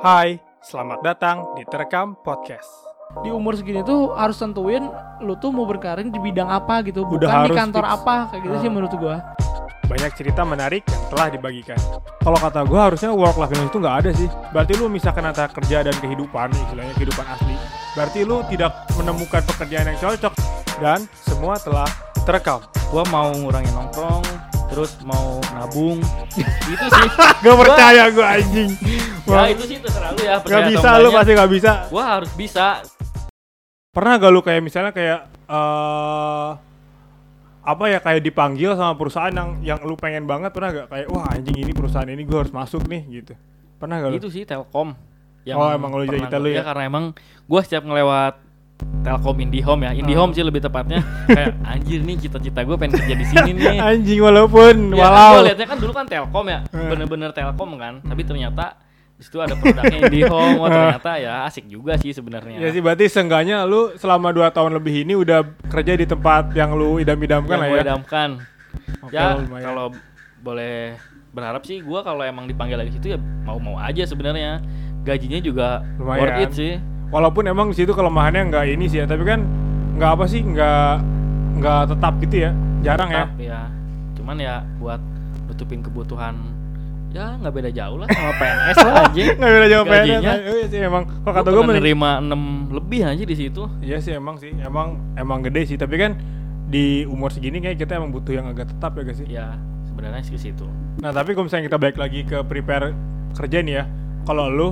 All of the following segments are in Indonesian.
Hai, selamat datang di Terekam Podcast. di umur segini tuh harus tentuin lu tuh mau berkarir di bidang apa gitu bukan Udah di kantor fix. apa kayak gitu sih Ah. menurut gua Banyak cerita menarik yang telah dibagikan. Kalau kata gue harusnya work life balance itu nggak ada sih. Berarti lu misalkan antara kerja dan kehidupan, istilahnya kehidupan asli. Berarti lu tidak menemukan pekerjaan yang cocok dan semua telah terekam. gua mau ngurangin nongkrong terus mau nabung itu sih Gak percaya gue anjing. ya itu sih terserah lu ya Gak bisa lu pasti gak bisa. gua harus bisa Pernah gak lu kayak misalnya kayak eh apa ya kayak dipanggil sama perusahaan yang yang lu pengen banget pernah gak kayak wah anjing ini perusahaan ini gue harus masuk nih gitu. Pernah gak lu? itu sih telkom Oh, emang lu pernah cerita lu gua- ya? karena emang gua setiap ngelewat Telkom Indihome ya, Indihome sih lebih tepatnya kayak anjir nih cita-cita gue pengen kerja di sini nih. Anjing walaupun Ya, kan walau. gua liatnya kan dulu kan Telkom ya, Hmm. bener-bener Telkom kan, tapi ternyata di situ ada produknya Indihome, wah ternyata ya asik juga sih sebenarnya. Ya sih berarti seenggaknya lu selama 2 tahun lebih ini udah kerja di tempat yang lu idam-idamkan yang lah gue ya. idamkan. Oke, ya kalau boleh berharap sih gua kalau emang dipanggil lagi situ ya mau-mau aja sebenarnya. Gajinya juga Lumayan. worth it sih. Walaupun emang di situ kelemahannya nggak ini sih ya, tapi kan nggak apa sih nggak nggak tetap gitu ya. Jarang ya. Tetap ya. Cuman ya buat nutupin kebutuhan ya nggak beda jauh lah sama PNS lah aja. Nggak beda jawab PNS. Gajinya. Iya sih emang. Gua kata gue pernah mending nerima 6 lebih aja di situ. Iya sih emang sih, emang emang gede sih. Tapi kan di umur segini kayak kita emang butuh yang agak tetap ya guys sih. Ya sebenarnya sih situ. Nah tapi kalau misalnya kita balik lagi ke prepare kerja nih ya, kalau lu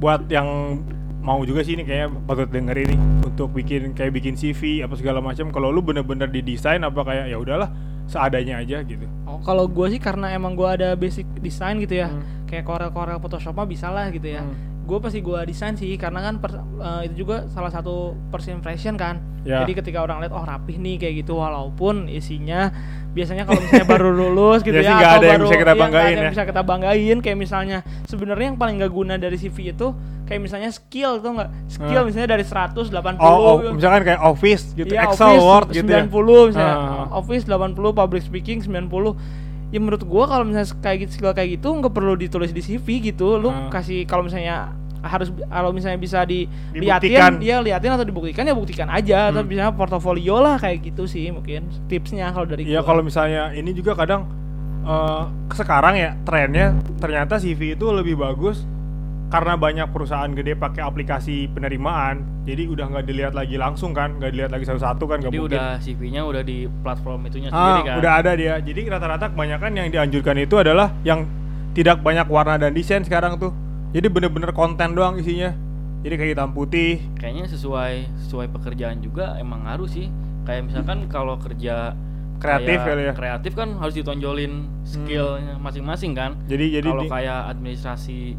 buat yang mau juga sih ini kayaknya patut denger ini untuk bikin kayak bikin CV apa segala macam. Kalau lu bener-bener didesain apa kayak ya udahlah seadanya aja gitu. oh, kalau gua sih karena emang gua ada basic desain gitu ya Hmm. kayak Corel-Corel Photoshop mah bisa lah gitu ya Hmm. Gue pasti gua desain sih karena kan per- eh, itu juga salah satu first impression kan Ya. jadi ketika orang lihat oh rapih nih kayak gitu walaupun isinya biasanya kalau misalnya baru lulus gitu Ya ya, atau ada yang baru bisa kita iya, banggain ada yang ya. bisa kita banggain kayak misalnya sebenarnya yang paling gak guna dari CV itu kayak misalnya skill tuh nggak skill Ah. misalnya dari 180 Oh, oh, misalkan kayak Office gitu, Iya, Excel, Office Word gitu ya. 90 misalnya Ah. Office 80 public speaking 90 ya menurut gua kalau misalnya kayak gitu skill kayak gitu nggak perlu ditulis di CV gitu lu Ah. kasih kalau misalnya harus kalau misalnya bisa diliatin dia liatin atau dibuktikan ya buktikan aja atau Hmm. misalnya portofolio lah kayak gitu sih mungkin tipsnya kalau dari Iya gua. kalau misalnya ini juga kadang eh, sekarang ya trennya ternyata CV itu lebih bagus karena banyak perusahaan gede pakai aplikasi penerimaan jadi udah nggak dilihat lagi langsung kan nggak dilihat lagi satu-satu kan nggak Jadi mungkin. udah CV-nya udah di platform itunya ah, sendiri kan. udah ada dia. Jadi rata-rata kebanyakan yang dianjurkan itu adalah yang tidak banyak warna dan desain sekarang tuh. Jadi bener-bener konten doang isinya. Jadi kayak hitam putih. Kayaknya sesuai sesuai pekerjaan juga emang ngaruh sih. Kayak misalkan kalau kerja Kreatif kali ya? kreatif kan harus ditonjolin skillnya masing-masing kan. Jadi jadi kalau kayak administrasi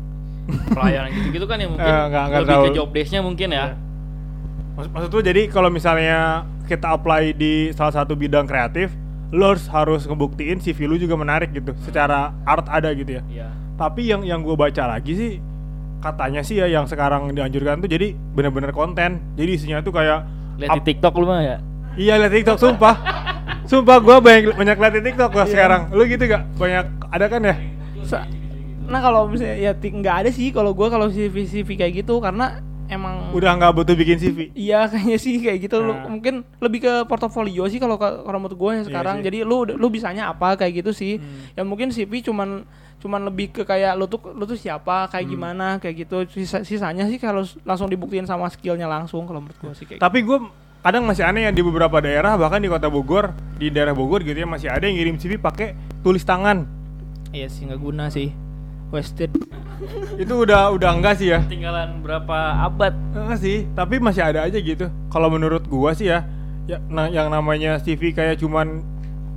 pelayanan gitu-gitu kan ya mungkin Eh, nggak- nggak lebih ke terlalu- job desk-nya mungkin ya Maksud, maksud tuh jadi kalau misalnya kita apply di salah satu bidang kreatif, lo harus, harus ngebuktiin CV lu juga menarik gitu. Secara art ada gitu ya. Iya. Tapi yang yang gue baca lagi sih katanya sih ya yang sekarang dianjurkan tuh jadi bener-bener konten. Jadi isinya tuh kayak lihat di TikTok lu mah ya Iya liat TikTok sumpah. sumpah gue banyak banyak liat di TikTok gua sekarang. Lu gitu gak? Banyak ada kan ya? Sa- nah kalau misalnya ya nggak ada sih kalau gua kalau CV CV kayak gitu karena emang Udah nggak butuh bikin CV. Iya kayaknya sih kayak gitu lu Nah. mungkin lebih ke portofolio sih kalau ka- kalau menurut gue Iya sekarang. sih. Jadi lu lu bisanya apa kayak gitu sih. Hmm. Ya mungkin CV cuman cuman lebih ke kayak lu tuh lu tuh siapa Hmm. kayak gimana kayak gitu. Sisa, sisanya sih kalau langsung dibuktiin sama skillnya langsung kalau menurut gue sih kayak. Tapi gue kadang masih aneh ya di beberapa daerah bahkan di kota Bogor di daerah Bogor gitu ya masih ada yang ngirim CV pakai tulis tangan. Iya sih nggak guna sih. Wasted. itu udah udah enggak sih ya? Tinggalan berapa abad? Enggak sih tapi masih ada aja gitu. Kalau menurut gua sih ya ya nah, yang namanya CV kayak cuman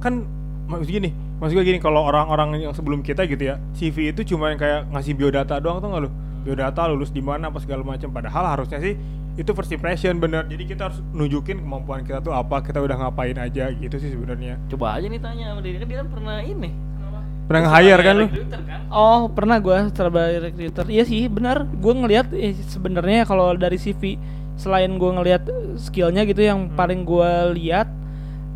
kan maksud gini maksud gua gini kalau orang-orang yang sebelum kita gitu ya CV itu cuman kayak ngasih biodata doang tuh nggak lu? Biodata lulus di mana apa segala macam. Padahal harusnya sih itu first impression bener. Jadi kita harus nunjukin kemampuan kita tuh apa kita udah ngapain aja gitu sih sebenarnya. Coba aja nih tanya sama dia kan dia kan pernah ini pernah nge-hire kan lu kan? Oh pernah gue sebagai recruiter. Iya sih benar. Gue ngelihat eh, sebenarnya kalau dari CV selain gue ngelihat skillnya gitu yang Hmm. paling gue lihat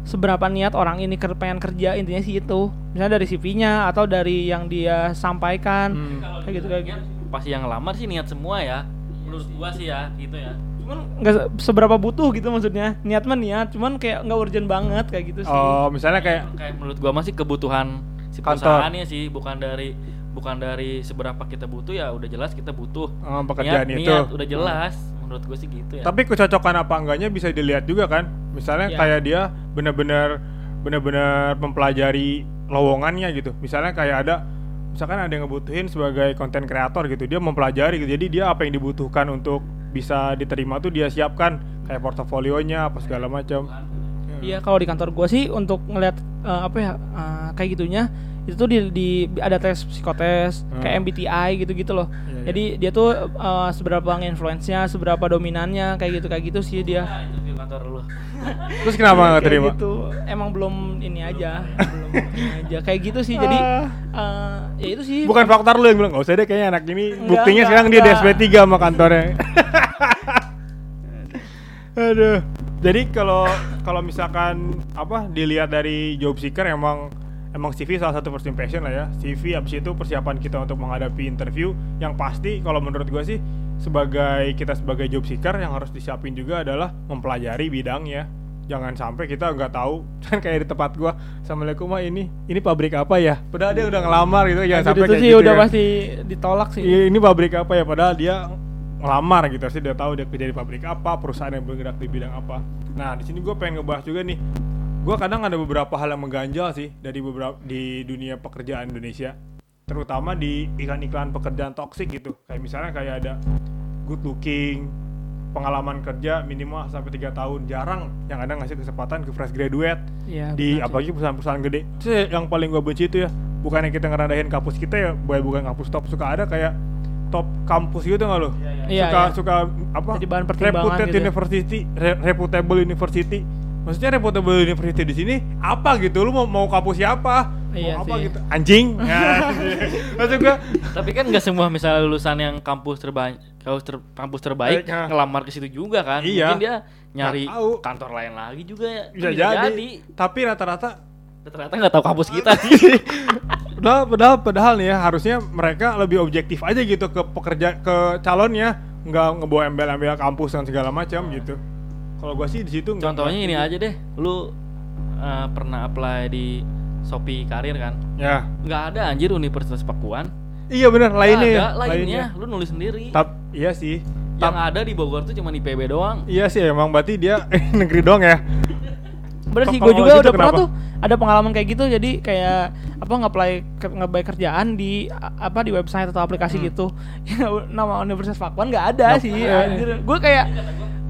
seberapa niat orang ini ker pengen kerja intinya sih itu. Misalnya dari CV-nya atau dari yang dia sampaikan Hmm. kayak gitu kayak gitu. pasti yang ngelamar sih niat semua ya. Menurut gua sih ya, gitu ya. cuman nggak se- seberapa butuh gitu maksudnya niat mah niat cuman kayak nggak urgent banget kayak gitu sih Oh, misalnya kayak kayak menurut gua masih kebutuhan si Kantor. perusahaannya sih, bukan dari bukan dari seberapa kita butuh ya udah jelas kita butuh. eh, pekerjaan niat, itu. niat, udah jelas. Menurut gua sih gitu ya. Tapi kecocokan apa enggaknya bisa dilihat juga kan. Misalnya Ya. kayak dia benar-benar benar-benar mempelajari lowongannya gitu. Misalnya kayak ada misalkan ada yang ngebutuhin sebagai konten kreator gitu. Dia mempelajari gitu. Jadi dia apa yang dibutuhkan untuk bisa diterima tuh dia siapkan kayak portofolionya apa segala macam. Iya kalau di kantor gua sih untuk ngeliat eh, apa ya eh, kayak gitunya itu tuh di, di ada tes psikotes Hmm. kayak MBTI gitu-gitu loh. Iya, iya. Jadi dia tuh eh, seberapa nge-influence-nya, seberapa dominannya kayak gitu kayak gitu sih dia. Nah, itu di kantor lu. Terus kenapa nggak Kayak terima? gitu. Emang belum ini aja, belum ini aja kayak gitu sih. Jadi eh, ya itu sih. Bukan faktor lu yang bilang nggak usah deh kayaknya anak ini Enggak, buktinya enggak, sekarang dia di enggak. SP3 sama kantornya. Aduh. Jadi kalau kalau misalkan apa dilihat dari job seeker emang emang CV salah satu first impression lah ya. CV abis itu persiapan kita untuk menghadapi interview yang pasti kalau menurut gua sih sebagai kita sebagai job seeker yang harus disiapin juga adalah mempelajari bidangnya. Jangan sampai kita nggak tahu kan kayak di tempat gua Assalamualaikum mah ini ini pabrik apa ya padahal dia udah ngelamar gitu jangan Kayak sampai kayak sih gitu udah ya. pasti ditolak sih. Ini pabrik apa ya? Padahal dia ngelamar gitu, sih dia tahu dia kerja di pabrik apa, perusahaan yang bergerak di bidang apa. Nah, di sini gue pengen ngebahas juga nih. Gue kadang ada beberapa hal yang mengganjal sih dari beberapa di dunia pekerjaan Indonesia, terutama di iklan-iklan pekerjaan toksik gitu. Kayak misalnya kayak ada good looking, pengalaman kerja minimal sampai tiga tahun, jarang yang ada ngasih kesempatan ke fresh graduate Iya, di benar apalagi perusahaan-perusahaan gede. Terus yang paling gue benci itu ya, bukannya kita ngerendahin kampus kita ya, bukan bukan kampus top suka ada kayak top kampus gitu nggak lo? Iya, suka iya. suka apa? Jadi bahan reputed gitu ya. university, re- reputable university. Maksudnya reputable university di sini apa gitu? Lu mau mau kampus siapa? Iya mau apa sih. gitu? Anjing. Maksud gua Tapi kan nggak semua misalnya lulusan yang kampus terbaik kampus, ter- kampus terbaik Baik, ha. ngelamar ke situ juga kan. Iya. Mungkin dia nyari kantor lain lagi juga ya. bisa, jadi. Tapi rata-rata Ternyata nggak tahu kampus kita sih. padahal, padahal padahal nih ya harusnya mereka lebih objektif aja gitu ke pekerja ke calonnya nggak ngebawa embel-embel kampus dan segala macam gitu kalau gua sih di situ Contohnya ini aja deh. Lu eh, pernah apply di Shopee Karir kan? ya Nggak ada anjir Universitas Pakuan. iya benar lainnya ya ada, lainnya. Lu nulis sendiri. Tap, iya sih Yang Tap- ada di Bogor tuh cuma IPB doang. iya sih emang berarti dia negeri dong ya Bener sih, gue juga gitu udah pernah kenapa? tuh ada pengalaman kayak gitu. Jadi kayak apa nge-apply ker- nge-apply kerjaan di apa di website atau aplikasi gitu. Ya, Nama Universitas Pakuan nggak ada sih. Anjir. Gue kayak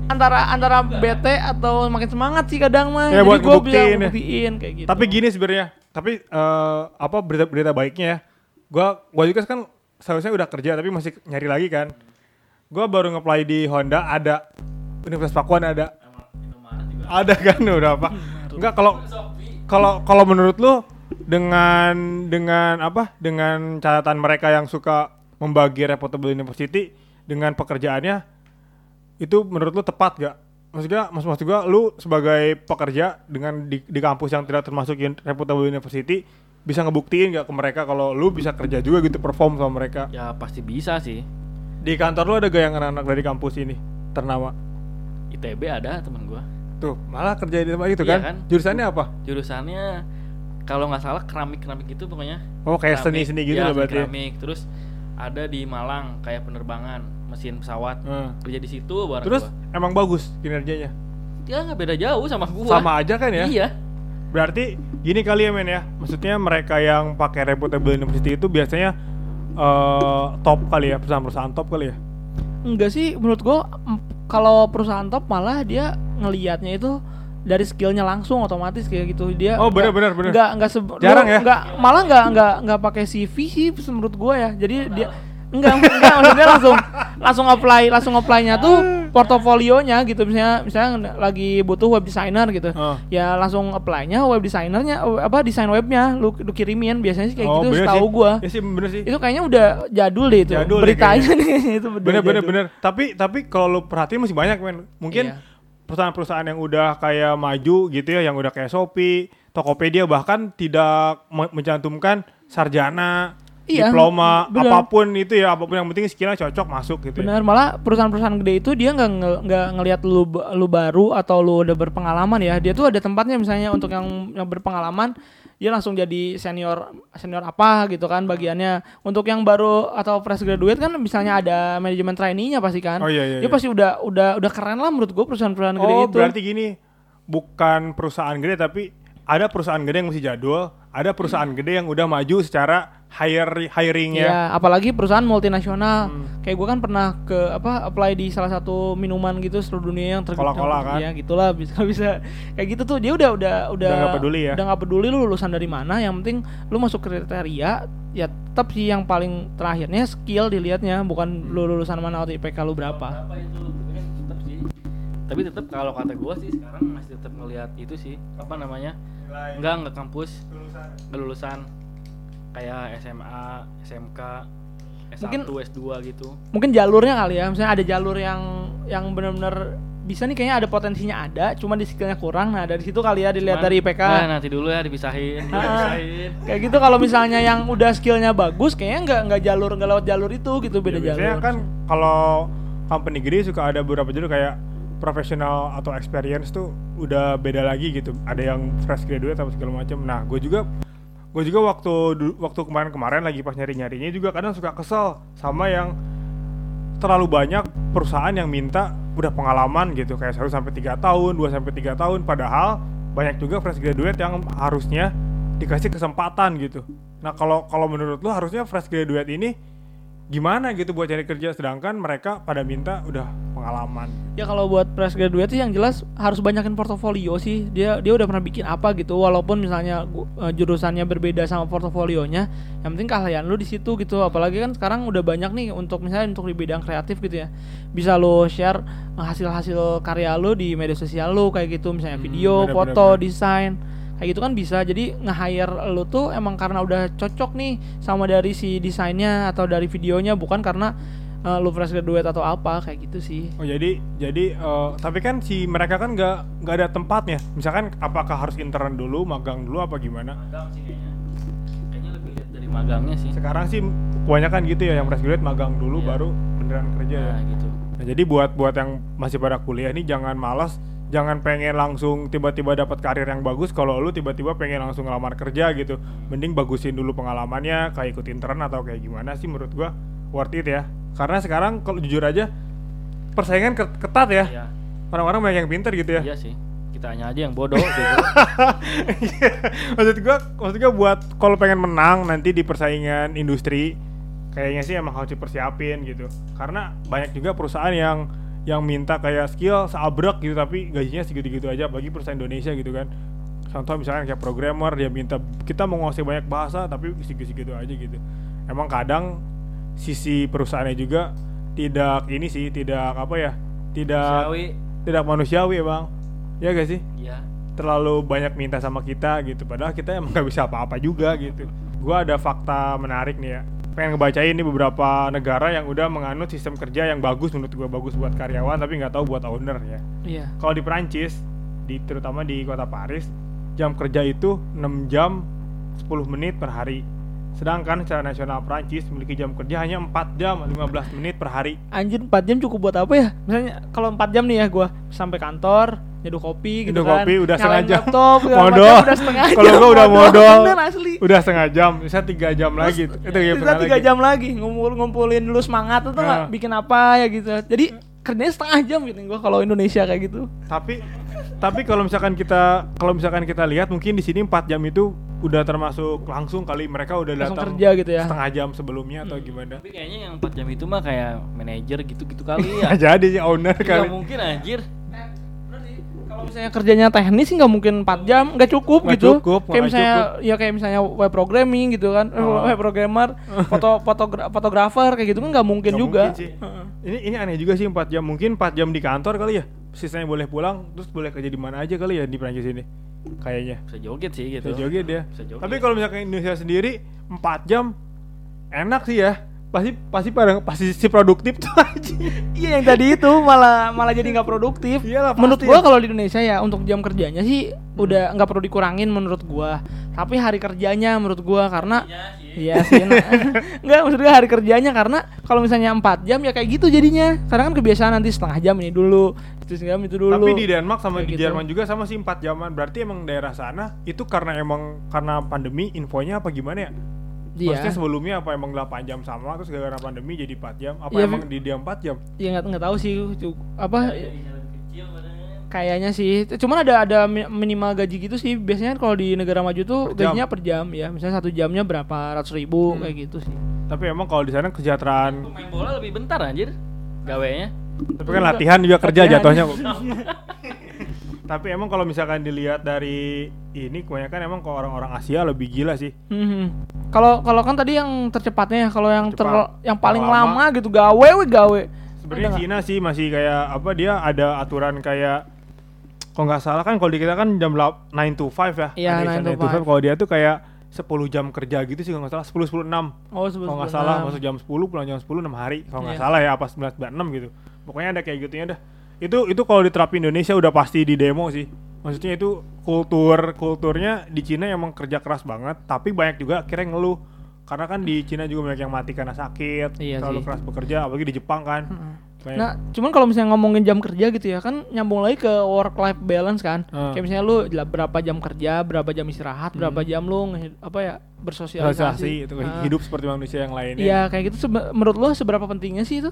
antara antara bete atau makin semangat sih kadang mah. Ya, Jadi gue bisa ya. buktiin kayak gitu. Tapi gini sebenarnya, tapi eh, apa berita-berita baiknya ya? Gua gua juga kan seharusnya udah kerja tapi masih nyari lagi kan. Gua baru nge-apply di Honda ada Universitas Pakuan ada. Ada kan udah apa? Enggak kalau kalau kalau menurut lu dengan dengan apa? Dengan catatan mereka yang suka membagi reputable university dengan pekerjaannya itu menurut lu tepat gak? Maksudnya, maksud, maksud gua, lu sebagai pekerja dengan di, di kampus yang tidak termasuk reputable university bisa ngebuktiin gak ke mereka kalau lu bisa kerja juga gitu perform sama mereka? Ya pasti bisa sih. Di kantor lu ada gak yang anak-anak dari kampus ini ternama? ITB ada temen gua. Tuh, malah kerja di tempat itu Iya kan? kan? Jurusannya apa? Jurusannya kalau nggak salah keramik keramik gitu pokoknya. Oh, kayak Keramik, seni-seni gitu ya, lah berarti. ya? Keramik. Terus ada di Malang kayak penerbangan mesin pesawat. Hmm. Kerja di situ bareng Terus gua. emang bagus kinerjanya? Ya nggak beda jauh sama gua. Sama aja kan ya? Iya. Berarti gini kali ya men ya, maksudnya mereka yang pakai reputable university itu biasanya eh, top kali ya, perusahaan-perusahaan top kali ya? Enggak sih, menurut gue kalau perusahaan top malah dia ngelihatnya itu dari skillnya langsung otomatis kayak gitu dia Oh, bener, bener, bener. nggak nggak Jarang ya? nggak malah nggak nggak nggak pakai CV sih menurut gue ya jadi dia enggak enggak maksudnya langsung langsung apply langsung apply-nya tuh portofolionya gitu misalnya misalnya lagi butuh web designer gitu Oh. ya langsung apply-nya web designernya eh, apa desain webnya lu, lu kirimin biasanya sih kayak Oh, gitu sih. gua Ya sih bener sih. itu kayaknya udah jadul deh itu Jadul deh beritanya nih itu Bener bener jadul. bener. Tapi tapi kalau lu perhatiin masih banyak men. Mungkin Iya. Perusahaan-perusahaan yang udah kayak maju gitu ya, yang udah kayak Shopee, Tokopedia bahkan tidak me- mencantumkan sarjana Iya, diploma, benar. apa pun itu ya, apa pun yang penting skillnya cocok masuk gitu. ya. Benar, malah perusahaan-perusahaan gede itu dia nggak nggak ngelihat lu lu baru atau lu udah berpengalaman ya. Dia tuh ada tempatnya misalnya untuk yang yang berpengalaman dia langsung jadi senior senior apa gitu kan bagiannya. Untuk yang baru atau fresh graduate kan misalnya ada manajemen trainee-nya pasti kan. Oh iya iya. Dia iya. pasti udah udah udah keren lah menurut gua perusahaan-perusahaan gede Oh, itu. berarti gini, bukan perusahaan gede tapi ada perusahaan gede yang masih jadul, ada perusahaan gede yang udah maju secara hire hiringnya. Iya, apalagi perusahaan multinasional. Hmm. Kayak gue kan pernah ke apa apply di salah satu minuman gitu seluruh dunia yang terkenal. Coca-Cola kan? Iya, gitulah bisa bisa kayak gitu tuh dia udah udah udah Udah nggak peduli ya? Udah nggak peduli lu lulusan dari mana, yang penting lu masuk kriteria ya tetap sih yang paling terakhirnya skill dilihatnya bukan lu lulusan mana atau IPK lu berapa. Berapa itu? Tapi tetap kalau kata gua sih sekarang masih tetap ngelihat itu sih apa namanya? Enggak enggak kampus, enggak lulusan kayak SMA, SMK, S1, Mungkin- S2 gitu. Mungkin jalurnya kali ya, misalnya ada jalur yang yang benar-benar bisa nih kayaknya ada potensinya ada, cuma di skillnya kurang. Nah, dari situ kali ya dilihat Cuman, dari IPK. Nah, nanti dulu ya dipisahin, Ah. dipisahin. Kayak gitu kalau misalnya yang udah skillnya bagus, kayaknya nggak nggak jalur nggak lewat jalur itu gitu beda Ya, biasanya jalur. kan kalau company gede suka ada beberapa jalur kayak profesional atau experience tuh udah beda lagi gitu. Ada yang fresh graduate atau segala macam. Nah, gue juga gue juga waktu waktu kemarin-kemarin lagi pas nyari-nyarinya juga kadang suka kesel sama yang terlalu banyak perusahaan yang minta udah pengalaman gitu kayak 1 sampai 3 tahun, 2 sampai 3 tahun padahal banyak juga fresh graduate yang harusnya dikasih kesempatan gitu. Nah, kalau kalau menurut lu harusnya fresh graduate ini gimana gitu buat cari kerja sedangkan mereka pada minta udah pengalaman. Ya kalau buat fresh graduate sih yang jelas harus banyakin portofolio sih. Dia dia udah pernah bikin apa gitu walaupun misalnya eh, jurusannya berbeda sama portofolionya, yang penting keahlian lu di situ gitu. Apalagi kan sekarang udah banyak nih untuk misalnya untuk di bidang kreatif gitu ya. Bisa lu share hasil-hasil karya lu di media sosial lu kayak gitu misalnya Hmm, video, bener, foto, bener, bener. desain. Kayak gitu kan bisa. Jadi nge-hire lu tuh emang karena udah cocok nih sama dari si desainnya atau dari videonya bukan karena eh, lu fresh graduate atau apa kayak gitu sih. Oh jadi jadi eh, tapi kan si mereka kan nggak nggak ada tempatnya. Misalkan apakah harus intern dulu, magang dulu apa gimana? Magang sih kayaknya. Kayaknya lebih lihat dari magangnya sih. Sekarang sih kebanyakan gitu ya yang fresh graduate magang dulu Iya. baru beneran kerja ya. Nah, gitu. Nah, jadi buat buat yang masih pada kuliah nih jangan malas, jangan pengen langsung tiba-tiba dapat karir yang bagus kalau lu tiba-tiba pengen langsung ngelamar kerja gitu. Mending bagusin dulu pengalamannya, kayak ikut intern atau kayak gimana sih menurut gua worth it ya. Karena sekarang kalau jujur aja persaingan ket- ketat ya. Iya. Orang-orang banyak yang pinter gitu ya. Iya sih. Kita hanya aja yang bodoh gitu. maksud gua maksud gua buat kalau pengen menang nanti di persaingan industri kayaknya sih emang harus dipersiapin gitu karena banyak juga perusahaan yang yang minta kayak skill seabrek gitu tapi gajinya segitu-gitu aja bagi perusahaan Indonesia gitu kan. Contoh misalnya kayak programmer dia minta kita mau nguasai banyak bahasa tapi segitu-segitu aja gitu. Emang kadang sisi perusahaannya juga tidak ini sih tidak apa ya tidak Siawi. tidak manusiawi ya bang. Ya gak sih? Iya. terlalu banyak minta sama kita gitu padahal kita emang nggak bisa apa-apa juga gitu. Gua ada fakta menarik nih ya pengen ngebacain nih beberapa negara yang udah menganut sistem kerja yang bagus menurut gua bagus buat karyawan tapi nggak tahu buat owner ya Iya. kalau di Perancis di terutama di kota Paris jam kerja itu 6 jam 10 menit per hari sedangkan secara nasional Perancis memiliki jam kerja hanya 4 jam 15 menit per hari Anjir 4 jam cukup buat apa ya? Misalnya kalau 4 jam nih ya gua sampai kantor, nyeduh kopi gitu Nyeduh kan. kopi udah setengah jam. laptop, Modal. udah setengah Kalau gua udah modal. Asli. udah setengah jam bisa tiga jam lagi itu tiga Kita jam 3 lagi. jam lagi ngumpul ngumpulin dulu semangat tuh nggak Nah. bikin apa ya gitu. Jadi kerjanya setengah jam gitu gua kalau Indonesia kayak gitu. tapi tapi kalau misalkan kita kalau misalkan kita lihat mungkin di sini 4 jam itu udah termasuk langsung kali mereka udah Langsung datang kerja gitu ya. setengah jam sebelumnya atau Hmm. gimana Tapi kayaknya yang 4 jam itu mah kayak manajer gitu-gitu kali ya. Jadi sih owner kali mungkin anjir. Kalau misalnya kerjanya teknis sih nggak mungkin 4 jam, nggak cukup Nggak gitu. cukup, kayak misalnya ya kayak misalnya web programming gitu kan, Eh, Oh. web programmer, foto fotogra- fotografer kayak gitu kan nggak mungkin Nggak juga. mungkin sih. Heeh. ini ini aneh juga sih 4 jam mungkin 4 jam di kantor kali ya sisanya boleh pulang terus boleh kerja di mana aja kali ya di Prancis ini kayaknya Bisa joget sih gitu. Bisa joget ya Bisa joget. tapi kalau misalkan Indonesia sendiri 4 jam enak sih ya pasti pasti pada pasti si produktif tuh aja. Iya yang tadi itu malah malah jadi nggak produktif. Iyalah, menurut gua kalau di Indonesia ya untuk jam kerjanya sih udah nggak perlu dikurangin menurut gua. Tapi hari kerjanya menurut gua karena Iya sih. nah. Enggak maksudnya hari kerjanya karena kalau misalnya 4 jam ya kayak gitu jadinya. Karena kan kebiasaan nanti setengah jam ini dulu, itu setengah jam itu dulu. Tapi di Denmark sama Kayak di gitu. Jerman juga sama sih 4 jaman. Berarti emang daerah sana itu karena emang karena pandemi infonya apa gimana ya? Iya. Maksudnya sebelumnya apa emang 8 jam sama terus gara-gara pandemi jadi 4 jam? Apa Iya, emang di dia 4 jam? Ya nggak nggak tahu sih apa kecil kayaknya sih. Cuman ada ada mi- minimal gaji gitu sih. Biasanya kan kalau di negara maju tuh Per jam. gajinya per jam ya. Misalnya satu jamnya berapa ratus ribu Hmm. kayak gitu sih. Tapi emang kalau di sana kesejahteraan Pemain bola lebih bentar anjir. Gawenya. tapi kan latihan juga kerja Latihan. jatuhnya kok. Tapi emang kalau misalkan dilihat dari ini kebanyakan emang kalau orang-orang Asia lebih gila sih. Hmm. Kalau kalau kan tadi yang tercepatnya ya, kalau yang ter yang paling Lama. lama, gitu gawe we gawe. Sebenarnya? Cina sih masih kayak apa dia ada aturan kayak kalau nggak salah kan kalau di kita kan jam 9 to 5 ya. Iya, Ada 9 to 5. Kalau dia tuh kayak 10 jam kerja gitu sih kalau nggak salah 10 10 6. Oh, sebelum Kalau nggak salah masuk jam 10 pulang jam 10 6 hari. Kalau nggak Iya. salah ya apa 9 96 gitu. Pokoknya ada kayak gitunya dah. Itu itu kalau diterapin Indonesia udah pasti di demo sih. Maksudnya itu kultur kulturnya di Cina emang kerja keras banget, tapi banyak juga akhirnya ngeluh. Karena kan di Cina juga banyak yang mati karena sakit, Iya terlalu sih. keras bekerja, apalagi di Jepang kan. Banyak- Nah, cuman kalau misalnya ngomongin jam kerja gitu ya, kan nyambung lagi ke work life balance kan. Hmm. Kayak misalnya lu berapa jam kerja, berapa jam istirahat, berapa jam lu apa ya bersosialisasi. sosialisasi itu Ah. hidup seperti manusia yang lainnya. Iya, kayak gitu menurut lu seberapa pentingnya sih itu?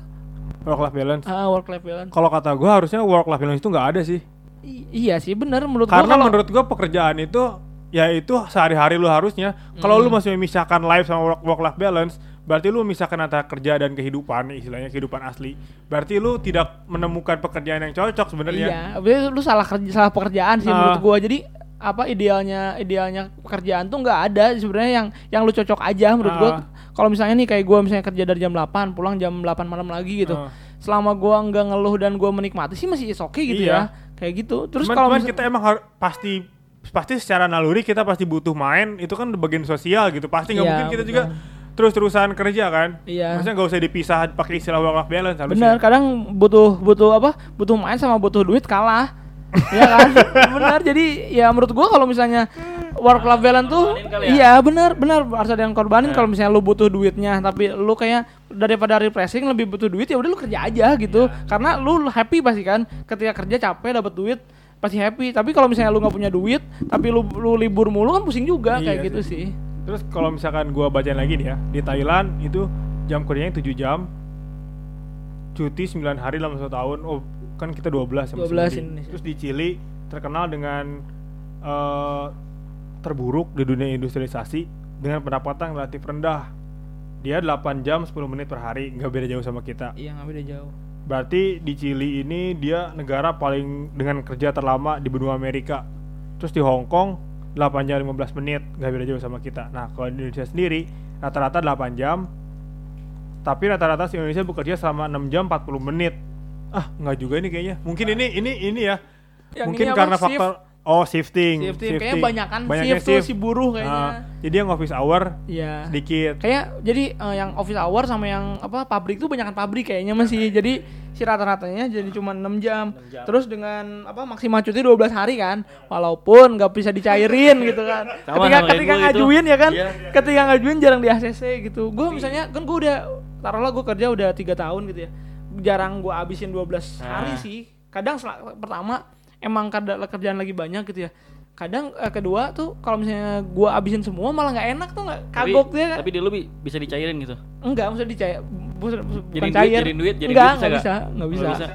Work life balance. Ah, work life balance. Kalau kata gua harusnya work life balance itu nggak ada sih. I- iya sih, bener menurut Karena gua menurut gua pekerjaan itu ya itu sehari-hari lu harusnya. Kalau Hmm. lu masih memisahkan life sama work, work life balance, berarti lu memisahkan antara kerja dan kehidupan, istilahnya kehidupan asli. Berarti lu tidak menemukan pekerjaan yang cocok sebenarnya. Iya, berarti lu salah kerja salah pekerjaan sih Ah. menurut gua. Jadi apa idealnya idealnya pekerjaan tuh nggak ada sebenarnya yang yang lu cocok aja menurut gua. Kalau misalnya nih kayak gua misalnya kerja dari jam 8, pulang jam 8 malam lagi gitu. Ah. Selama gua nggak ngeluh dan gua menikmati sih masih oke gitu Iya. ya. Kayak gitu. Terus kalau kita emang pasti pasti secara naluri kita pasti butuh main itu kan bagian sosial gitu pasti nggak Iya, mungkin kita betul. juga terus-terusan kerja kan Iya. maksudnya nggak usah dipisah pakai istilah work life balance Bener, harusnya kadang butuh butuh apa? Butuh main sama butuh duit kalah. ya kan? Bener. Jadi ya menurut gua kalau misalnya work life balance tuh ya? iya bener bener harus ada yang korbanin Iya. kalau misalnya lu butuh duitnya tapi lu kayak daripada refreshing lebih butuh duit ya udah lu kerja aja gitu. Iya. Karena lu happy pasti kan ketika kerja capek dapat duit pasti happy. Tapi kalau misalnya lu nggak punya duit tapi lu lu libur mulu kan pusing juga Iya kayak gitu sih. sih. terus kalau misalkan gua bacain lagi nih ya di Thailand itu jam kerjanya 7 jam cuti 9 hari dalam satu tahun oh kan kita 12 sama 12 Chili. Indonesia. terus di Chili terkenal dengan eh, terburuk di dunia industrialisasi dengan pendapatan relatif rendah dia 8 jam 10 menit per hari nggak beda jauh sama kita Iya nggak beda jauh. Berarti di Chili ini dia negara paling dengan kerja terlama di benua Amerika. Terus di Hong Kong 8 jam 15 menit, nggak beda jauh sama kita. Nah, kalau di Indonesia sendiri rata-rata 8 jam. Tapi rata-rata si Indonesia bekerja selama 6 jam 40 menit. Ah, nggak juga ini kayaknya. Mungkin ini ini ini ya. Yang Mungkin apa? karena Shift. Oh shifting. Shifting. Kayaknya banyakan Banyaknya shift tuh si buruh kayaknya. Ah, jadi yang office hour Iya. sedikit. Kayak jadi eh, yang office hour sama yang apa pabrik tuh banyakan pabrik kayaknya masih. Jadi si rata-ratanya jadi cuma 6 jam. jam. Terus dengan apa maksimal cuti 12 hari kan. Walaupun nggak bisa dicairin gitu kan. Sama- ketika ketika ngajuin ya kan. Iya. Ketika ngajuin jarang di ACC gitu. Gue misalnya kan gue udah taruhlah gue kerja udah tiga tahun gitu ya. Jarang gue habisin 12 hari Ah. sih. Kadang pertama emang kada kerjaan lagi banyak gitu ya. Kadang eh, kedua tuh kalau misalnya gua abisin semua malah nggak enak tuh nggak Tapi- kagok dia Tapi di lu bi- bisa dicairin gitu. Enggak, maksudnya dicair. bu- bu- bukan duit, cair. jadiin duit, jadiin enggak, duit bisa nggak? bisa, enggak bisa. Nggak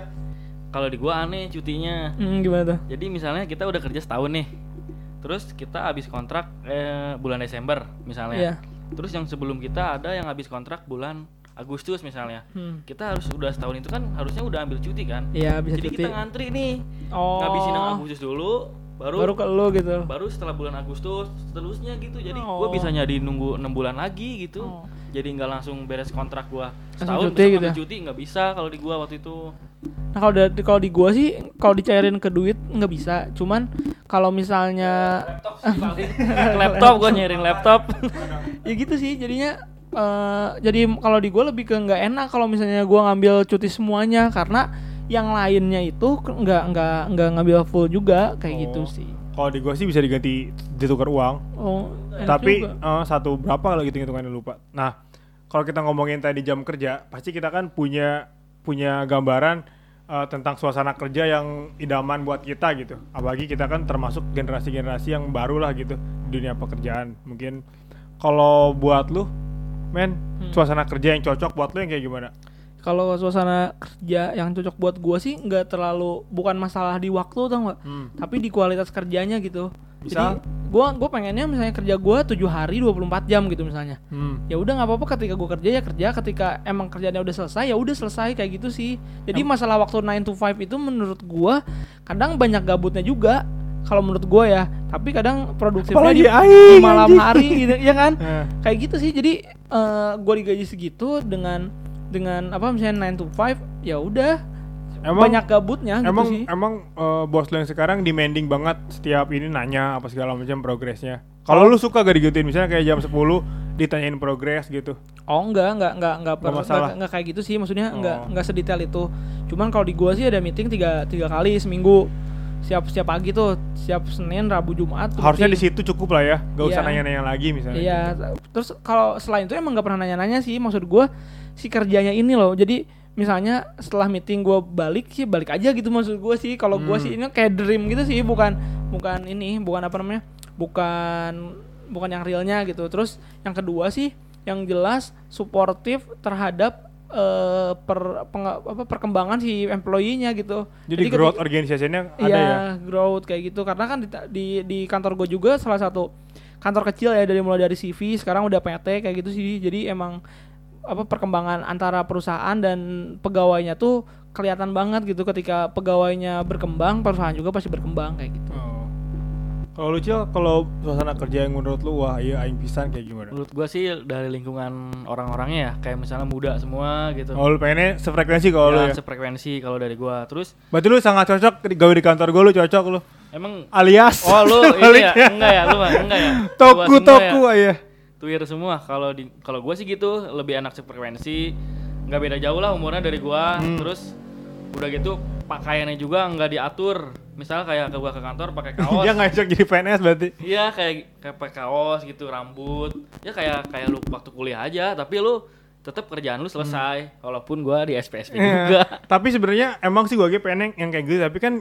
Kalau di gua aneh cutinya. Hmm, gimana tuh? Jadi misalnya kita udah kerja setahun nih. Terus kita habis kontrak eh, bulan Desember misalnya. Iya. Terus yang sebelum kita ada yang habis kontrak bulan Agustus misalnya. Hmm. Kita harus udah setahun itu kan harusnya udah ambil cuti kan. Iya, bisa Jadi cuti. kita ngantri nih. Oh. Ngabisin Agustus dulu baru Baru ke lu gitu. baru setelah bulan Agustus seterusnya gitu jadi Oh. gua bisa jadi nunggu enam bulan lagi gitu Oh. jadi nggak langsung beres kontrak gua setahun cuti gitu ya? cuti nggak bisa kalau di gua waktu itu Nah, kalau dari kalau di gua sih kalau dicairin ke duit nggak bisa. Cuman kalau misalnya laptop laptop gua nyairin laptop ya gitu sih jadinya eh, jadi kalau di gue lebih ke nggak enak kalau misalnya gue ngambil cuti semuanya karena yang lainnya itu nggak nggak nggak ngambil full juga kayak gitu Oh. sih. Kalau di gua sih bisa diganti ditukar uang. Oh, Tapi juga. eh, satu berapa kalau gitu hitungannya lupa. Nah, kalau kita ngomongin tadi jam kerja, pasti kita kan punya punya gambaran eh, tentang suasana kerja yang idaman buat kita gitu. Apalagi kita kan termasuk generasi-generasi yang baru lah gitu di dunia pekerjaan. Mungkin kalau buat lu, men, Hmm. suasana kerja yang cocok buat lu yang kayak gimana? kalau suasana kerja yang cocok buat gue sih nggak terlalu bukan masalah di waktu tau nggak, Hmm. tapi di kualitas kerjanya gitu. Misal? Jadi gue gue pengennya misalnya kerja gue 7 hari 24 jam gitu misalnya. Hmm. ya udah nggak apa-apa ketika gue kerja ya kerja ketika emang kerjanya udah selesai ya udah selesai kayak gitu sih jadi masalah waktu 9 to 5 itu menurut gua kadang banyak gabutnya juga kalau menurut gua ya tapi kadang produktifnya di, aing, di malam anjing. hari gitu ya kan Eh, kayak gitu sih jadi eh gua digaji segitu dengan dengan apa misalnya 9 to 5 ya udah emang banyak gabutnya gitu emang sih emang eh, bos lu yang sekarang demanding banget setiap ini nanya apa segala macam progresnya. Kalau lu suka gak digituin misalnya kayak jam 10 ditanyain progres gitu. Oh enggak, enggak, enggak, enggak, per, enggak, enggak kayak gitu sih, maksudnya enggak, Oh. enggak sedetail itu. Cuman kalau di gua sih ada meeting tiga, tiga kali seminggu. Siap setiap pagi tuh, siap Senin, Rabu, Jumat. tuh Harusnya di situ cukup lah ya, gak usah Iya. nanya-nanya lagi misalnya. Iya, gitu. terus kalau selain itu emang nggak pernah nanya-nanya sih, maksud gua si kerjanya ini loh. Jadi misalnya setelah meeting gua balik sih balik aja gitu maksud gua sih. Kalau gua Hmm. sih ini kayak dream gitu sih, bukan bukan ini, bukan apa namanya? Bukan bukan yang realnya gitu. Terus yang kedua sih yang jelas suportif terhadap eh, per penga- apa, perkembangan si employee-nya gitu. Jadi, ketika- growth organisasinya ada Iya, ya. growth kayak gitu. Karena kan di, di, di kantor gue juga salah satu kantor kecil ya dari mulai dari CV sekarang udah PT kayak gitu sih. Jadi emang apa perkembangan antara perusahaan dan pegawainya tuh kelihatan banget gitu ketika pegawainya berkembang, perusahaan juga pasti berkembang kayak gitu. Oh. Kalau lu Cil, kalau suasana kerja yang menurut lu wah iya aing pisan kayak gimana? Menurut gua sih dari lingkungan orang-orangnya ya, kayak misalnya muda semua gitu. Oh lu pengennya sefrekuensi kalau lu ya, ya. sefrekuensi kalau dari gua. Terus Berarti lu sangat cocok di- gawe di kantor gue lu cocok lu. emang Alias. Oh lu ini ya? Baliknya. Enggak ya? Lu mah enggak ya? Toku toku ya? ya. Tuir semua. Kalau di kalau gua sih gitu, lebih enak sefrekuensi. Nggak beda jauh lah umurnya dari gua. Hmm. Terus udah gitu pakaiannya juga nggak diatur. Misal kayak ke gua ke kantor pakai kaos. Dia ngajak jadi PNS berarti. Iya kayak kayak pakai kaos gitu, rambut. Ya kayak kayak lu waktu kuliah aja, tapi lu tetap kerjaan lu selesai. Walaupun gua di SPSP Iya. juga. Tapi sebenarnya emang sih gue pengen yang kayak gitu tapi kan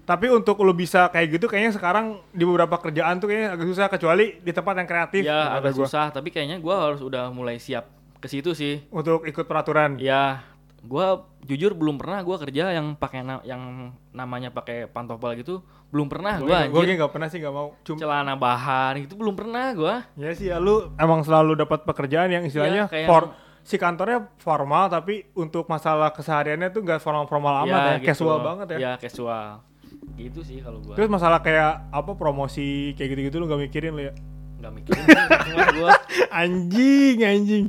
tapi untuk lu bisa kayak gitu kayaknya sekarang di beberapa kerjaan tuh kayaknya agak susah kecuali di tempat yang kreatif Ya agak gua. susah, tapi kayaknya gua harus udah mulai siap ke situ sih. untuk ikut peraturan. Ya, gua jujur belum pernah gua kerja yang pakai na- yang namanya pakai pantopel gitu, belum pernah gua gue anjir. nggak pernah sih nggak mau. Cuma Celana bahan itu belum pernah gua. ya sih ya lu emang selalu dapat pekerjaan yang istilahnya Iya, kayak for si kantornya formal tapi untuk masalah kesehariannya tuh nggak formal-formal amat ya, gitu. casual banget ya. Ya, casual. Gitu sih kalau gua. Terus masalah kayak apa promosi kayak gitu-gitu lu nggak mikirin lu ya? nggak mikirin sih, cuma gua Anjing, anjing.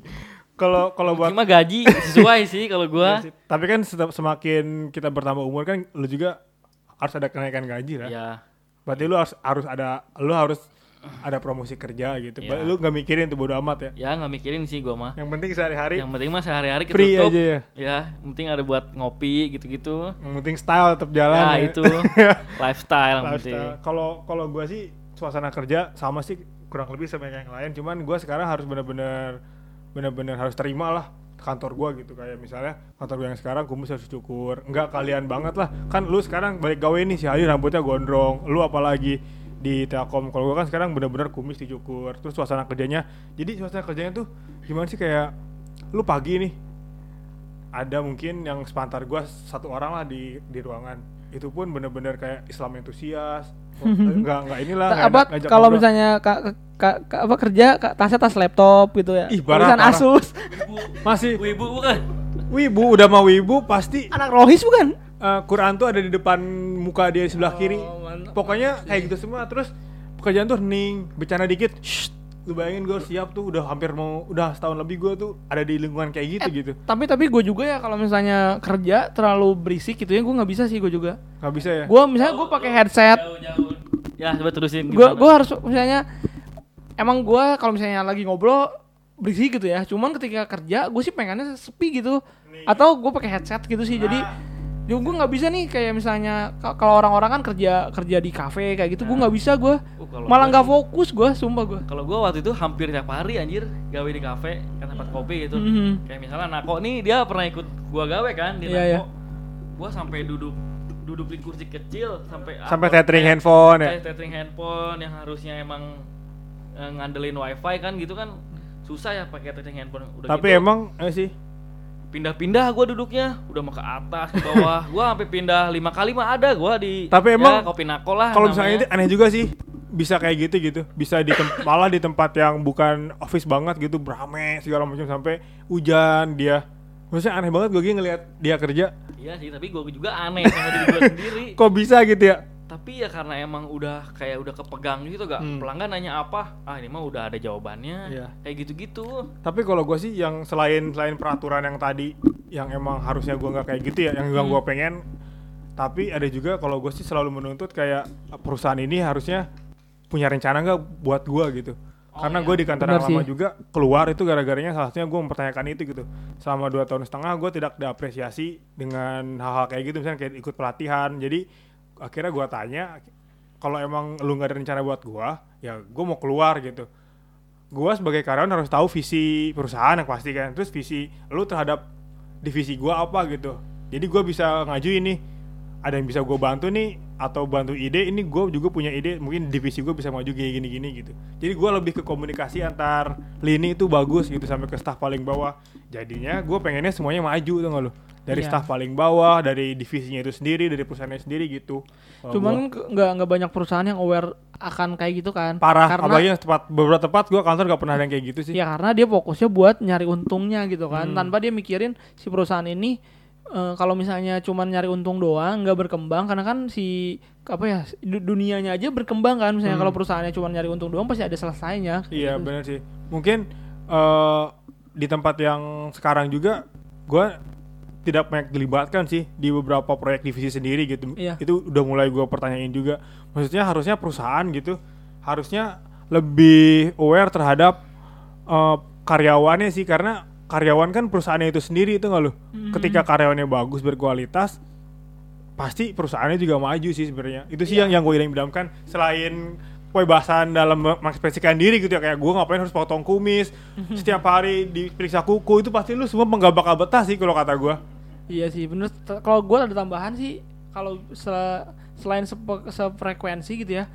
Kalau kalau buat cuma gaji sesuai sih kalau gua. Iya. Tapi kan semakin kita bertambah umur kan lu juga harus ada kenaikan gaji lah. Ya, Berarti lu harus harus ada lu harus ada promosi kerja gitu. Iya. Lu nggak mikirin tuh bodo amat ya. ya nggak mikirin sih gua mah. Yang penting sehari-hari Yang penting mah sehari-hari free ketutup. aja ya. Ya, yang penting ada buat ngopi gitu-gitu. Yang penting style tetap jalan. Ya, ya. itu lifestyle yang penting. Kalau kalau gua sih suasana kerja sama sih kurang lebih sama yang lain. Cuman gua sekarang harus benar-benar benar-benar harus terima lah kantor gua gitu. Kayak misalnya kantor gua yang sekarang kumis harus cukur enggak kalian banget lah. Kan lu sekarang balik gawe nih si Ali rambutnya gondrong. Lu apalagi di Telkom. Kalau gua kan sekarang benar-benar kumis dicukur. Terus suasana kerjanya jadi suasana kerjanya tuh gimana sih? Kayak lu pagi nih ada mungkin yang sepantar gua satu orang lah di di ruangan. Itu pun bener-bener kayak Islam entusias. Enggak enggak inilah apa ngajak kalau misalnya kak kak ka- apa kerja kak, tasnya tas laptop gitu ya. Ih, parah, tulisan. Asus. Masih. Wibu bukan? wibu udah mau wibu pasti. Anak rohis bukan? Eh, Quran tuh ada di depan muka dia di sebelah kiri. Oh, mantap. pokoknya kayak gitu semua. Terus pekerjaan tuh hening. Bercanda dikit. Shh, lu bayangin gue siap tuh. Udah hampir mau udah setahun lebih gue tuh ada di lingkungan kayak gitu Eh, gitu. tapi tapi gue juga ya kalau misalnya kerja terlalu berisik gitu ya gue nggak bisa sih gue juga. Nggak bisa ya? Gue misalnya gue pakai headset. Jauh-jauh. Ya, coba terusin. gue gue harus misalnya emang gue kalau misalnya lagi ngobrol berisik gitu ya. Cuman ketika kerja gue sih pengennya sepi gitu. Atau gue pakai headset gitu sih. Jadi ya gue nggak bisa nih kayak misalnya ka- kalau orang-orang kan kerja kerja di kafe kayak gitu gue nggak bisa gue kalau malah nggak sih- fokus gue sumpah gue Kalau gua waktu itu hampir tiap hari anjir gawe di kafe kan tempat kopi gitu. Mhm. Kayak misalnya Nako nih dia pernah ikut gua gawe kan di Iya, Nako. Gua sampai duduk duduk di kursi kecil sampai Sampai tethering handphone ya. tethering handphone yang harusnya emang eh, ngandelin wifi kan gitu kan susah ya pakai tethering handphone udah Tapi gitu, emang eh sih? Pindah-pindah gua duduknya udah mau ke atas ke bawah. Gua sampai pindah lima kali mah ada gua di Tapi ya, emang kopi nako lah kalau misalnya itu aneh juga sih bisa kayak gitu gitu. Bisa di malah di tempat yang bukan office banget gitu berame segala macam sampai hujan dia. Maksudnya aneh banget gue ngelihat dia kerja. Iya sih tapi gua juga aneh sama diri gua sendiri. Kok bisa gitu ya tapi ya karena emang udah kayak udah kepegang gitu gak Hmm. pelanggan nanya apa ah ini mah udah ada jawabannya Iya. kayak gitu-gitu tapi kalau gue sih yang selain selain peraturan yang tadi yang emang harusnya gue nggak kayak gitu ya yang Hmm. gue pengen tapi ada juga kalau gue sih selalu menuntut kayak perusahaan ini harusnya punya rencana nggak buat gue gitu Oh, karena iya. gue di kantor yang lama sih. juga keluar itu gara-garanya salah satunya gue mempertanyakan itu gitu selama dua tahun setengah gue tidak diapresiasi dengan hal-hal kayak gitu misalnya kayak ikut pelatihan jadi akhirnya gue tanya kalau emang lu nggak ada rencana buat gue ya gue mau keluar gitu. Gue sebagai karyawan harus tahu visi perusahaan yang pasti kan. Terus visi lu terhadap divisi gue apa gitu. Jadi gue bisa ngajuin nih ada yang bisa gue bantu nih atau bantu ide ini gue juga punya ide mungkin divisi gue bisa maju gini gini gini gitu. Jadi gue lebih ke komunikasi antar lini itu bagus gitu sampai ke staff paling bawah. Jadinya gue pengennya semuanya maju tuh nggak lu? Dari Iya. staff paling bawah dari divisinya itu sendiri dari perusahaannya sendiri gitu. Cuman nggak nggak banyak perusahaan yang aware akan kayak gitu kan. Parah karena apalagi yang tempat beberapa tempat gue kantor gak pernah ada yang kayak gitu sih. Ya karena dia fokusnya buat nyari untungnya gitu kan. Hmm. tanpa dia mikirin si perusahaan ini eh, kalau misalnya cuman nyari untung doang nggak berkembang karena kan si apa ya du- dunianya aja berkembang kan misalnya Hmm. kalau perusahaannya cuma nyari untung doang pasti ada selesainya Iya Gitu. benar sih. Mungkin eh di tempat yang sekarang juga gue tidak banyak dilibatkan sih di beberapa proyek divisi sendiri gitu. Iya. Itu udah mulai gue pertanyain juga. Maksudnya harusnya perusahaan gitu harusnya lebih aware terhadap eh, karyawannya sih karena karyawan kan perusahaannya itu sendiri itu nggak lo. Mhm. Ketika karyawannya bagus berkualitas pasti perusahaannya juga maju sih sebenarnya. Itu sih yang yang gue idam-idamkan selain kebebasan dalam mengekspresikan diri gitu ya kayak gue ngapain harus potong kumis setiap hari diperiksa kuku itu pasti lu semua menggabak betah sih kalau kata gue Iya sih bener. Kalau gue ada tambahan sih kalau selain sepe- sefrekuensi gitu ya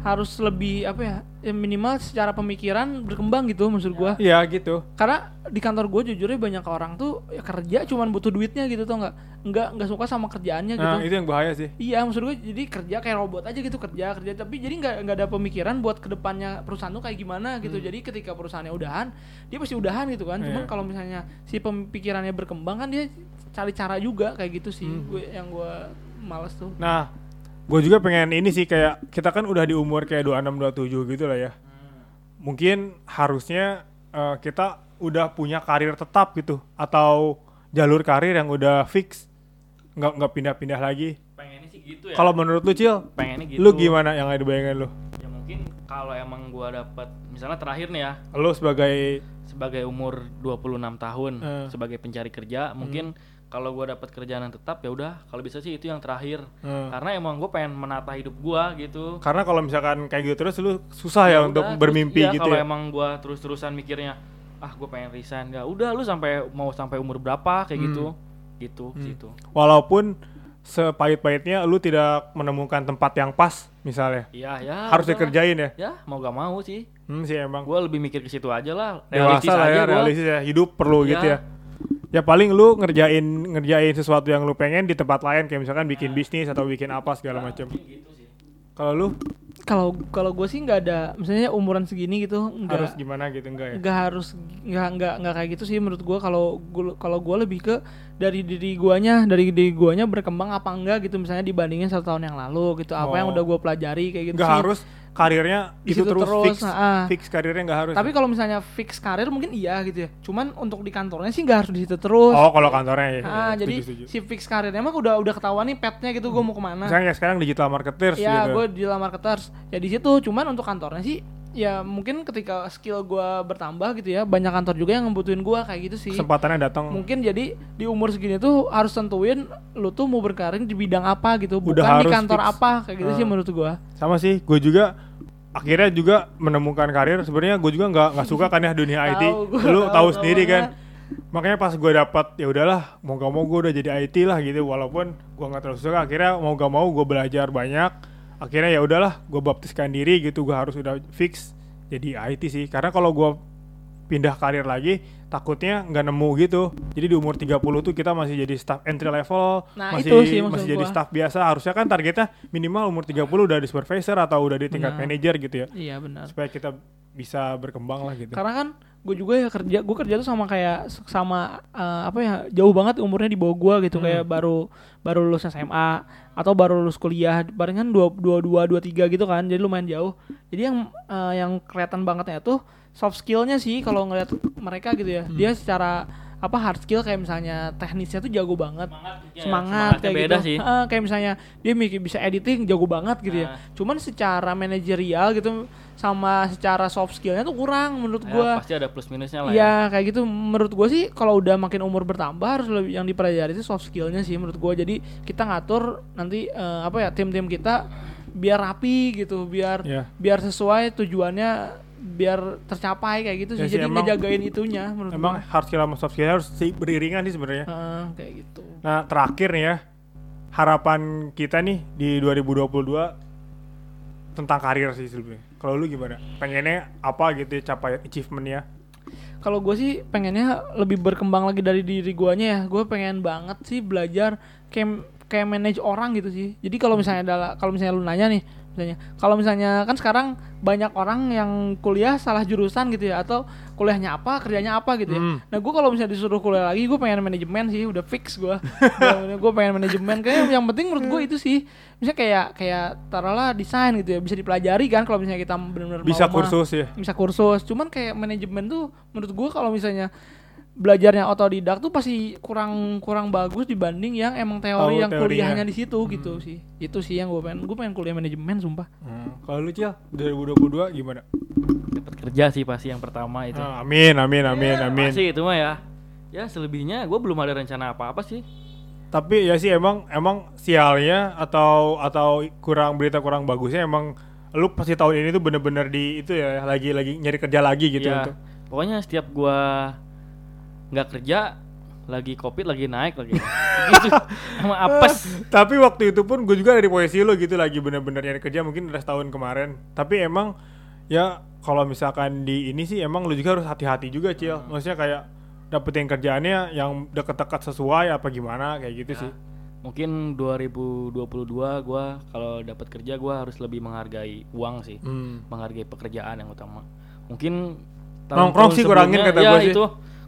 harus lebih apa ya, ya minimal secara pemikiran berkembang gitu maksud gue. Iya gitu. Karena di kantor gue jujurnya banyak orang tuh ya kerja cuman butuh duitnya gitu tau nggak? Nggak nggak suka sama kerjaannya gitu. nah itu yang bahaya sih. Iya maksud gue jadi kerja kayak robot aja gitu kerja kerja. Tapi jadi nggak nggak ada pemikiran buat ke depannya perusahaan tuh kayak gimana gitu. Jadi ketika perusahaannya udahan dia pasti udahan gitu kan. Cuman Iya. kalau misalnya si pemikirannya berkembang kan dia cari cara juga kayak gitu sih Hmm. gue yang gue males tuh. Nah gue juga pengen ini sih kayak kita kan udah di umur kayak 26 27 gitu lah ya. Mungkin harusnya eh, kita udah punya karir tetap gitu atau jalur karir yang udah fix nggak nggak pindah-pindah lagi. Pengennya sih gitu ya. Kalau menurut lu cil pengennya gitu. lu gimana yang ada bayangan lu? Ya mungkin kalau emang gua dapat misalnya terakhir nih ya. Lu sebagai sebagai umur 26 tahun Eh. sebagai pencari kerja mungkin kalau gua dapat kerjaan yang tetap ya udah kalau bisa sih itu yang terakhir Hmm. karena emang gue pengen menata hidup gua gitu Karena kalau misalkan kayak gitu terus lu susah ya, udah, untuk terus bermimpi iya, gitu kalau ya. emang gua terus-terusan mikirnya ah gue pengen resign ya udah lu sampai mau sampai umur berapa kayak Hmm. gitu gitu Hmm. situ Walaupun sepahit-pahitnya lu tidak menemukan tempat yang pas misalnya. iya ya Harus udah. dikerjain ya. ya mau gak mau sih Hmm sih emang. gue lebih mikir ke situ aja lah Dewasa lah ya, gua. realistis ya. Hidup perlu Iya. gitu ya. Ya paling lu ngerjain ngerjain sesuatu yang lu pengen di tempat lain kayak misalkan bikin bisnis atau bikin apa segala macam. gitu sih Kalau lu kalau kalau gue sih nggak ada misalnya umuran segini gitu harus nggak gimana gitu enggak ya? nggak harus nggak nggak nggak kayak gitu sih menurut gua kalau gua kalau gua lebih ke dari diri guanya dari diri guanya berkembang apa enggak gitu misalnya dibandingin satu tahun yang lalu gitu apa yang Oh. udah gua pelajari kayak gitu Enggak sih. harus karirnya Di itu terus, terus, fix. ah. Fix karirnya enggak harus. tapi kalau misalnya fix karir mungkin iya gitu ya cuman untuk di kantornya sih nggak harus di situ terus Oh, kalau kantornya ya. ah ya, jadi setuju, setuju. si fix karirnya mah udah udah ketahuan nih petnya gitu gua mau ke mana Misalnya ya sekarang digital marketers ya gitu. gue di dalam marketers ya di situ cuman untuk kantornya sih ya mungkin ketika skill gua bertambah gitu ya banyak kantor juga yang ngebutuhin gua kayak gitu sih Kesempatannya datang. mungkin jadi di umur segini tuh harus tentuin lu tuh mau berkarir di bidang apa gitu bukan Udah di kantor fix. apa kayak gitu sih Ah. menurut gua Sama sih, gue juga akhirnya juga menemukan karir. Sebenarnya gue juga nggak nggak suka kan ya dunia IT. Gua Lu tahu, sendiri kan. Makanya pas gue dapat ya udahlah mau gak mau gue udah jadi IT lah gitu. Walaupun gue nggak terlalu suka. Akhirnya mau gak mau gue belajar banyak. Akhirnya ya udahlah gue baptiskan diri gitu. Gue harus udah fix jadi IT sih. Karena kalau gue pindah karir lagi takutnya nggak nemu gitu. Jadi di umur 30 tuh kita masih jadi staff entry level, Nah, masih itu sih masih jadi gua. staff biasa. Harusnya kan targetnya minimal umur 30 udah di supervisor atau udah di tingkat Benar. manager gitu ya. iya benar Supaya kita bisa berkembang lah gitu. karena kan gue juga ya kerja gue kerja tuh sama kayak sama eh, apa ya jauh banget umurnya di bawah gue gitu Hmm. kayak baru baru lulus SMA atau baru lulus kuliah barengan dua dua dua dua tiga gitu kan jadi lumayan jauh jadi yang eh, yang kelihatan bangetnya tuh soft skillnya sih kalau ngeliat mereka gitu ya Hmm. dia secara apa hard skill kayak misalnya teknisnya tuh jago banget Semangat, ya, semangat kayak beda gitu sih. Heeh, kayak misalnya dia mikir bisa editing jago banget gitu ya Nah. cuman secara manajerial gitu sama secara soft skillnya tuh kurang menurut Ya, gua pasti ada plus minusnya lah ya. Iya kayak gitu menurut gue sih kalau udah makin umur bertambah harus lebih yang dipelajari itu soft skillnya sih menurut gue jadi kita ngatur nanti eh, apa ya tim-tim kita biar rapi gitu biar Iya. biar sesuai tujuannya biar tercapai kayak gitu Ya sih sih, jadi emang- ngejagain itunya menurut Emang gua. hard skill sama soft skill harus beriringan sih sebenarnya. Heeh, kayak gitu Nah terakhir nih ya harapan kita nih di 2022 tentang karir sih sebenarnya. Kalau lu gimana? Pengennya apa gitu ya capaian achievementnya? kalau gue sih pengennya lebih berkembang lagi dari diri guanya ya gue pengen banget sih belajar kayak kayak manage orang gitu sih jadi kalau misalnya adalah kalau misalnya lu nanya nih misalnya. Kalau misalnya kan sekarang banyak orang yang kuliah salah jurusan gitu ya atau kuliahnya apa kerjanya apa gitu ya. Hmm. nah gue kalau misalnya disuruh kuliah lagi gue pengen manajemen sih udah fix gue gue pengen manajemen. Kayak yang penting menurut gue itu sih. Misalnya kayak kayak taruhlah desain gitu ya bisa dipelajari kan kalau misalnya kita benar-benar Bisa mau mah kursus ya? bisa kursus. Cuman kayak manajemen tuh menurut gua kalau misalnya belajarnya otodidak tuh pasti kurang kurang bagus dibanding yang emang teori Tahu yang teorinya. kuliahnya di situ gitu sih itu sih yang gue pengen gue pengen kuliah manajemen sumpah Hmm. Kalau lu Cil 2022 gimana? Dapat kerja sih pasti yang pertama itu. Ah, amin amin amin Ya, amin. Pasti itu mah ya. Ya selebihnya gue belum ada rencana apa-apa sih. Tapi ya sih emang emang sialnya atau atau kurang berita kurang bagusnya emang lu pasti tahun ini tuh bener-bener di itu ya lagi lagi nyari kerja lagi gitu ya, untuk pokoknya setiap gua nggak kerja lagi covid lagi naik lagi gitu sama apes Tapi waktu itu pun gue juga dari posisi lo gitu lagi bener-bener nyari kerja mungkin udah setahun kemarin. Tapi emang ya kalau misalkan di ini sih emang lu juga harus hati-hati juga Cil. Maksudnya kayak dapetin kerjaannya yang deket-deket sesuai apa gimana kayak gitu Ya, sih. mungkin 2022 gua kalau dapat kerja gua harus lebih menghargai uang sih Hmm. menghargai pekerjaan yang utama mungkin Nongkrong sih kurangin kata ya gua sih. itu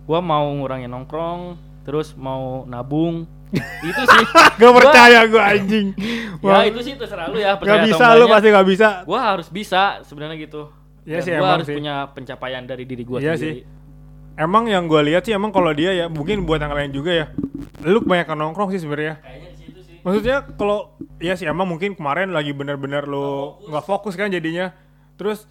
gua mau ngurangin nongkrong terus mau nabung itu sih Gak percaya gue anjing. ya Wah, itu sih terserah lu ya Gak percaya atau bisa lu pasti gak bisa. gua harus bisa sebenarnya gitu Dan sih, gua emang harus sih. punya pencapaian dari diri gua Iya sendiri Emang yang gue lihat sih emang kalau dia ya mungkin buat yang lain juga ya. Lu kebanyakan nongkrong sih sebenarnya. kayaknya di situ sih Maksudnya kalau ya sih emang mungkin kemarin lagi bener-bener lu nggak fokus kan jadinya. Terus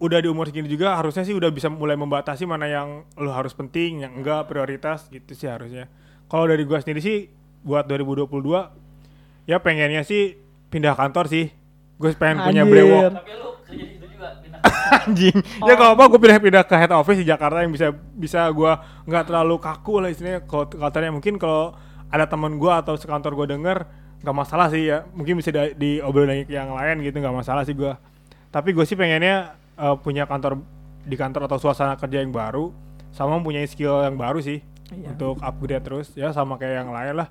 udah di umur segini juga harusnya sih udah bisa mulai membatasi mana yang lu harus penting, yang enggak prioritas gitu sih harusnya. Kalau dari gua sendiri sih buat 2022 ya pengennya sih pindah kantor sih. Gue pengen punya Anjir. brewok tapi lu kerja di situ juga pindah anjing. Ya kalau apa gue pindah-pindah ke head office di Jakarta yang bisa bisa gua nggak terlalu kaku lah istilahnya. Kalau kantornya mungkin kalau ada teman gua atau sekantor gua denger nggak masalah sih ya. Mungkin bisa di, diobrolin yang lain gitu nggak masalah sih gua. Tapi gue sih pengennya eh, punya kantor di kantor atau suasana kerja yang baru sama mempunyai skill yang baru sih Iya. untuk upgrade terus ya sama kayak yang lain lah.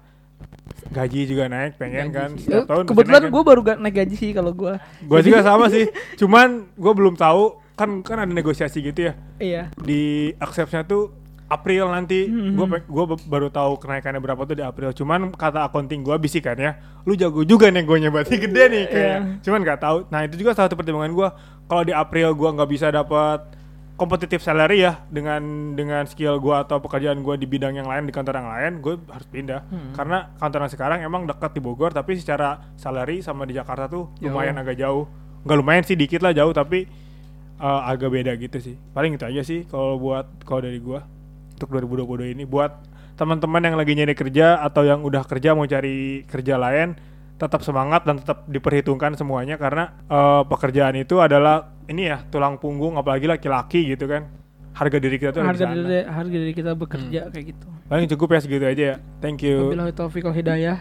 Gaji juga naik pengen Gaji kan sih. setiap tahun. kebetulan kan. gue baru gak naik gaji sih kalau gue Gue juga sama sih. Cuman gue belum tahu kan kan ada negosiasi gitu ya. iya Di acceptnya tuh April nanti. Mhm. Gue gua be- baru tahu kenaikannya berapa tuh di April. Cuman kata accounting gue bisikan ya, lu jago juga nih gue berarti gede nih kayaknya. Iya. Cuman nggak tahu. Nah itu juga salah satu pertimbangan gue. Kalau di April gue nggak bisa dapat kompetitif salary ya dengan dengan skill gue atau pekerjaan gue di bidang yang lain di kantor yang lain gue harus pindah Hmm. karena kantor yang sekarang emang dekat di Bogor tapi secara salary sama di Jakarta tuh Jauh. lumayan agak jauh nggak lumayan sih dikit lah jauh tapi eh, agak beda gitu sih. Paling itu aja sih kalau buat kalau dari gua untuk 2022 ini buat teman-teman yang lagi nyari kerja atau yang udah kerja mau cari kerja lain tetap semangat dan tetap diperhitungkan semuanya karena eh, pekerjaan itu adalah ini ya tulang punggung apalagi laki-laki gitu kan. Harga diri kita tuh harga diri harga diri kita bekerja kayak gitu. Paling cukup ya segitu aja ya. Thank you. Wabillahi taufiq hidayah